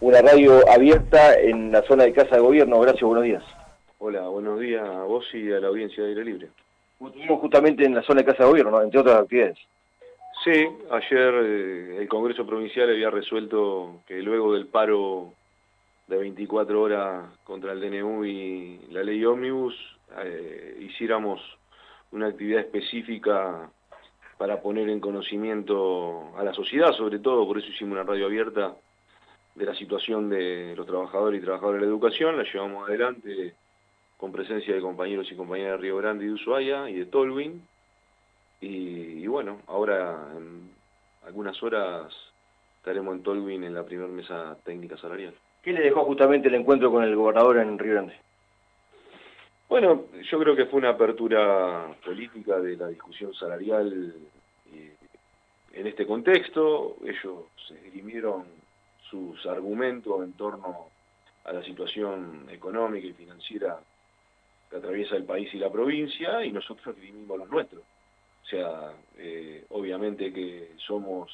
una radio abierta en la zona de Casa de Gobierno. Gracias, buenos días. Hola, buenos días a vos y a la audiencia de Aire Libre. Estuvimos justamente en la zona de Casa de Gobierno, entre otras actividades. Sí, ayer eh, el Congreso Provincial había resuelto que luego del paro de 24 horas contra el DNU y la ley Omnibus, eh, hiciéramos una actividad específica para poner en conocimiento a la sociedad, sobre todo, por eso hicimos una radio abierta de la situación de los trabajadores y trabajadoras de la educación, la llevamos adelante con presencia de compañeros y compañeras de Río Grande y de Ushuaia y de Tolwyn, y, bueno, ahora en algunas horas estaremos en Tolwyn en la primera mesa técnica salarial. ¿Qué le dejó justamente el encuentro con el gobernador en Río Grande? Bueno, yo creo que fue una apertura política de la discusión salarial en este contexto. Ellos se esgrimieron sus argumentos en torno a la situación económica y financiera que atraviesa el país y la provincia y nosotros esgrimimos los nuestros. O sea, eh, obviamente que somos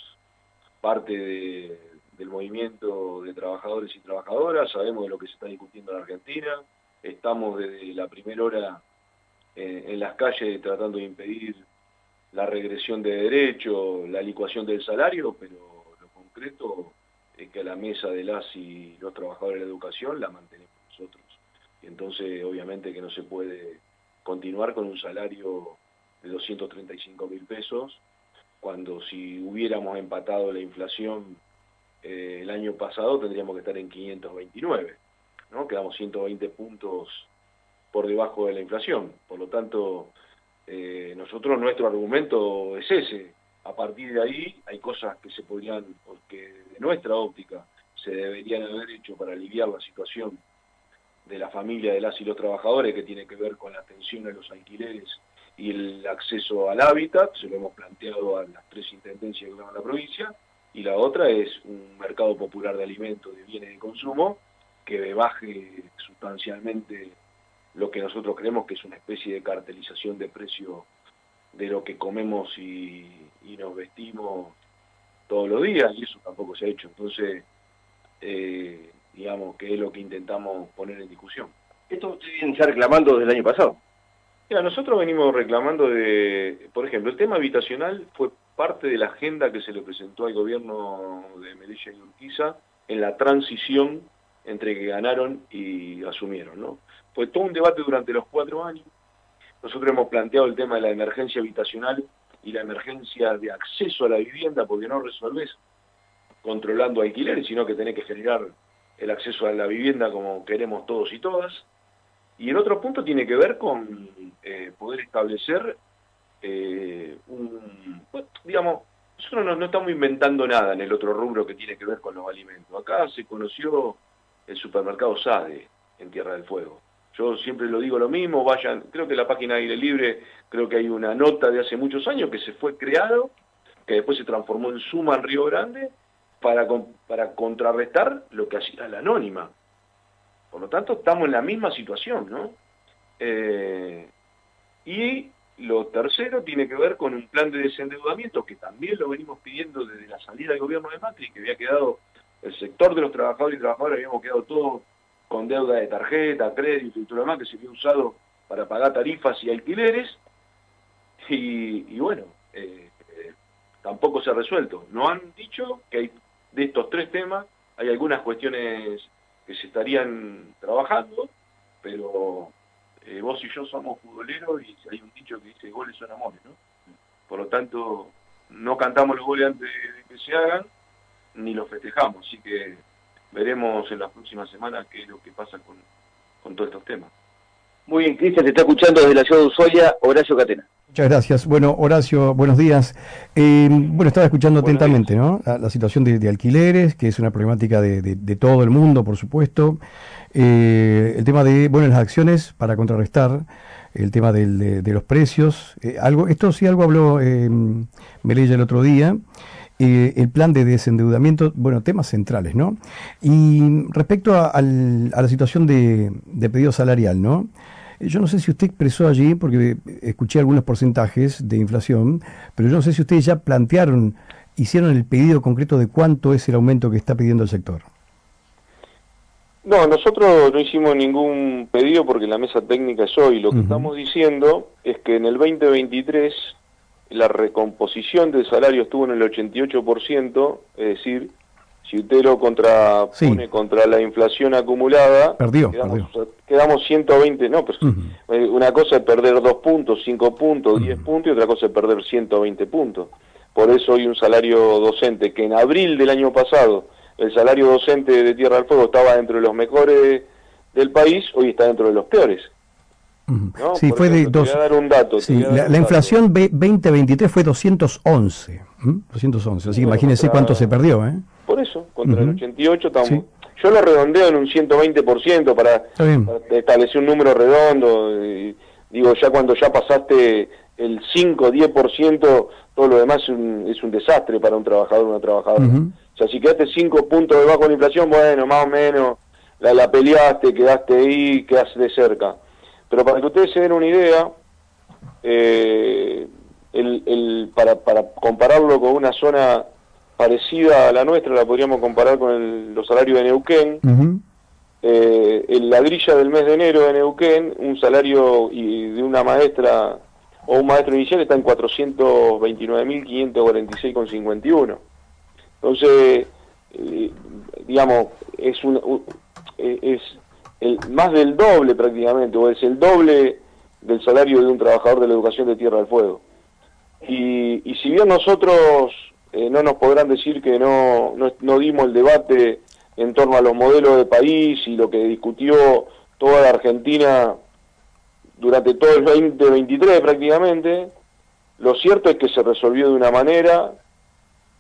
parte del movimiento de trabajadores y trabajadoras, sabemos de lo que se está discutiendo en Argentina, estamos desde la primera hora eh, en las calles tratando de impedir la regresión de derechos, la licuación del salario, pero lo concreto es que la mesa de las y los trabajadores de la educación la mantenemos nosotros. Y entonces obviamente que no se puede continuar con un salario de 235 mil pesos, cuando si hubiéramos empatado la inflación eh, el año pasado tendríamos que estar en 529. ¿no? Quedamos 120 puntos por debajo de la inflación. Por lo tanto, eh, nosotros nuestro argumento es ese. A partir de ahí hay cosas que se podrían, porque de nuestra óptica se deberían haber hecho para aliviar la situación de la familia de las y los trabajadores, que tiene que ver con la atención a los alquileres y el acceso al hábitat, se lo hemos planteado a las tres intendencias que gobiernan la provincia, y la otra es un mercado popular de alimentos, de bienes de consumo, que baje sustancialmente lo que nosotros creemos que es una especie de cartelización de precio de lo que comemos y, nos vestimos todos los días, y eso tampoco se ha hecho. Entonces, eh, digamos que es lo que intentamos poner en discusión. ¿Esto ustedes vienen ya reclamando desde el año pasado? Mira, nosotros venimos reclamando de, por ejemplo, el tema habitacional fue parte de la agenda que se le presentó al gobierno de Melilla y Urquiza en la transición entre que ganaron y asumieron, ¿no? Fue todo un debate durante los cuatro años. Nosotros hemos planteado el tema de la emergencia habitacional y la emergencia de acceso a la vivienda, porque no resolvés controlando alquileres, sino que tenés que generar el acceso a la vivienda como queremos todos y todas. Y el otro punto tiene que ver con eh, poder establecer eh, un, digamos, nosotros no, no, estamos inventando nada en el otro rubro que tiene que ver con los alimentos. Acá se conoció el supermercado SADE en Tierra del Fuego. Yo siempre lo digo lo mismo, vayan, creo que la página Aire Libre, creo que hay una nota de hace muchos años que se fue creado, que después se transformó en Suma en Río Grande, para, para contrarrestar lo que hacía la anónima. Por lo tanto, estamos en la misma situación, ¿no? Eh, y lo tercero tiene que ver con un plan de desendeudamiento que también lo venimos pidiendo desde la salida del gobierno de Macri, que había quedado el sector de los trabajadores y trabajadoras, habíamos quedado todo con deuda de tarjeta, crédito y todo lo demás, que se había usado para pagar tarifas y alquileres, y, bueno, eh, eh, tampoco se ha resuelto. No han dicho que hay de estos tres temas, hay algunas cuestiones que se estarían trabajando, pero eh, vos y yo somos futboleros y hay un dicho que dice goles son amores, ¿no? Por lo tanto, no cantamos los goles antes de que se hagan, ni los festejamos, así que veremos en las próximas semanas qué es lo que pasa con, con todos estos temas. Muy bien, Cristian, te está escuchando desde la ciudad de Ushuaia, Horacio Catena. Muchas gracias. Bueno, Horacio, buenos días. Eh, bueno, estaba escuchando atentamente ¿no? La, situación de, alquileres, que es una problemática de, todo el mundo, por supuesto. Eh, el tema de bueno, las acciones para contrarrestar el tema de, los precios. Eh, algo, esto sí algo habló eh, el otro día. El plan de desendeudamiento, bueno, temas centrales, ¿no? Y respecto a, la situación de, de pedido salarial, ¿no? Yo no sé si usted expresó allí, porque escuché algunos porcentajes de inflación, pero yo no sé si ustedes ya plantearon, hicieron el pedido concreto de cuánto es el aumento que está pidiendo el sector. No, nosotros no hicimos ningún pedido porque la mesa técnica es hoy. Lo que estamos diciendo es que en el 2023 la recomposición del salario estuvo en el 88%, es decir, si usted lo contra, pone contra la inflación acumulada, perdió, quedamos, 120, no, pues una cosa es perder 2 puntos, 5 puntos, 10 puntos y otra cosa es perder 120 puntos. Por eso hoy un salario docente que en abril del año pasado el salario docente de Tierra del Fuego estaba dentro de los mejores del país, hoy está dentro de los peores. Sí, fue de dos. dar un dato. la, inflación 2023 fue 211. 211. Así que imagínense cuánto se perdió. ¿eh? Por eso, contra el 88 estamos. Yo lo redondeo en un 120% para, para establecer un número redondo. digo, ya cuando ya pasaste el 5, 10%, todo lo demás es un, es un desastre para un trabajador o una trabajadora. O sea, si quedaste 5 puntos debajo de la inflación, bueno, más o menos, la, la peleaste, quedaste ahí, quedaste cerca. Pero para que ustedes se den una idea, eh, el, el, para, para compararlo con una zona parecida a la nuestra, la podríamos comparar con los salarios de Neuquén. eh, en la grilla del mes de enero de Neuquén, un salario y de una maestra o un maestro inicial está en 429.546,51. Entonces, eh, digamos, es un, es el, más del doble prácticamente, o es el doble del salario de un trabajador de la educación de Tierra del Fuego. Y, y si bien nosotros eh, no nos podrán decir que no, no, dimos el debate en torno a los modelos de país y lo que discutió toda la Argentina durante todo el 2023 prácticamente, lo cierto es que se resolvió de una manera,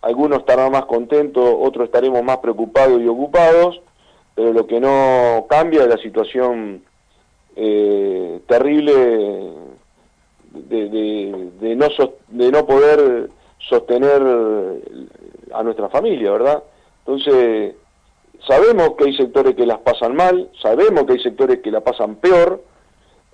algunos estarán más contentos, otros estaremos más preocupados y ocupados, pero lo que no cambia es la situación eh, terrible de, de, no, de no poder sostener a nuestra familia, ¿verdad? Entonces, sabemos que hay sectores que las pasan mal, sabemos que hay sectores que la pasan peor,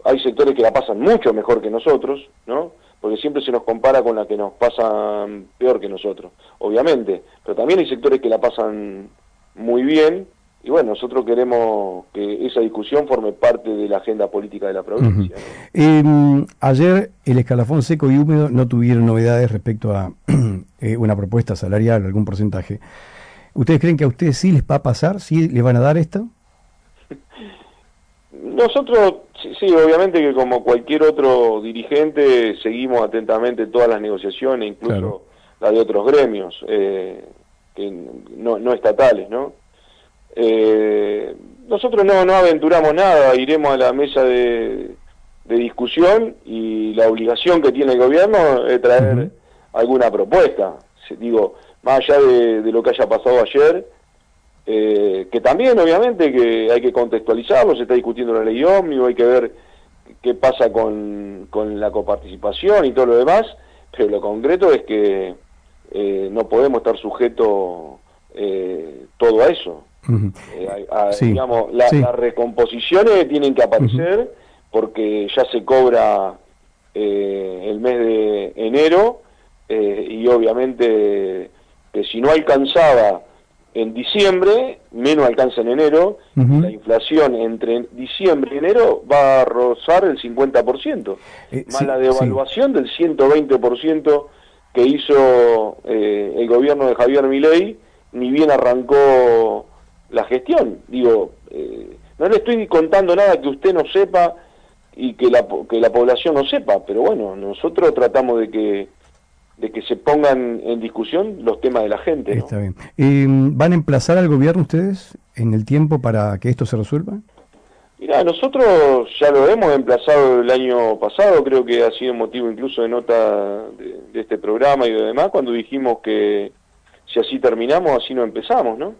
hay sectores que la pasan mucho mejor que nosotros, ¿no? Porque siempre se nos compara con la que nos pasan peor que nosotros, obviamente, pero también hay sectores que la pasan muy bien y bueno, nosotros queremos que esa discusión forme parte de la agenda política de la provincia. Em, ayer el escalafón seco y húmedo no tuvieron novedades respecto a eh, una propuesta salarial, algún porcentaje. ¿Ustedes creen que a ustedes sí les va a pasar? ¿Sí les van a dar esto? Nosotros, sí, obviamente que como cualquier otro dirigente seguimos atentamente todas las negociaciones, incluso las de otros gremios, eh, que no, no estatales, ¿no? Eh, nosotros no, no aventuramos nada, iremos a la mesa de, discusión y la obligación que tiene el gobierno es traer alguna propuesta. Digo, más allá de, lo que haya pasado ayer, eh, que también obviamente que hay que contextualizarlo, se está discutiendo la ley ómnibus, hay que ver qué pasa con, con la coparticipación y todo lo demás, pero lo concreto es que eh, no podemos estar sujetos eh, todo a eso. Eh, digamos, las recomposiciones tienen que aparecer porque ya se cobra eh, el mes de enero eh, y obviamente que si no alcanzaba en diciembre, menos alcanza en enero, la inflación entre diciembre y enero va a rozar el 50%, más la devaluación del 120% que hizo el gobierno de Javier Milei, ni bien arrancó la gestión. Digo, eh, no le estoy contando nada que usted no sepa y que la, que la población no sepa, pero bueno, nosotros tratamos de que de que se pongan en discusión los temas de la gente. Está bien. ¿Van a emplazar al gobierno ustedes en el tiempo para que esto se resuelva? Mira, nosotros ya lo hemos emplazado el año pasado, creo que ha sido motivo incluso de nota de, de este programa y de demás, cuando dijimos que si así terminamos, así no empezamos, ¿no?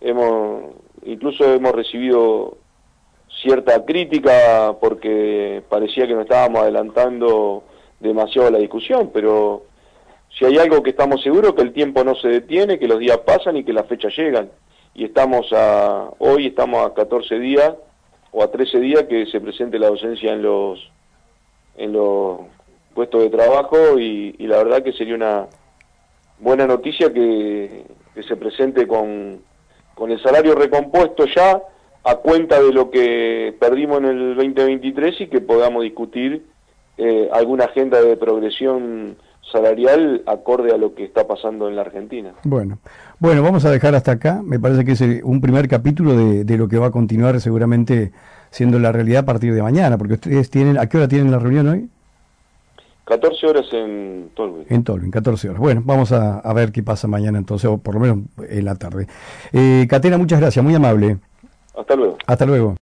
Hemos incluso hemos recibido cierta crítica porque parecía que nos estábamos adelantando demasiado la discusión, pero si hay algo que estamos seguros que el tiempo no se detiene, que los días pasan y que las fechas llegan. Y estamos a hoy estamos a 14 días o a 13 días que se presente la docencia en los en los puestos de trabajo y, la verdad que sería una buena noticia que se presente con con el salario recompuesto ya a cuenta de lo que perdimos en el 2023 y que podamos discutir eh, alguna agenda de progresión salarial acorde a lo que está pasando en la Argentina. Bueno, bueno, vamos a dejar hasta acá. Me parece que es un primer capítulo de, de lo que va a continuar seguramente siendo la realidad a partir de mañana, porque ustedes tienen, ¿a qué hora tienen la reunión hoy? 14 horas en Tolwyn. En Tolwyn, 14 horas. Bueno, vamos a, a, ver qué pasa mañana entonces, o por lo menos en la tarde. Eh, Catena, muchas gracias, muy amable. Hasta luego. Hasta luego.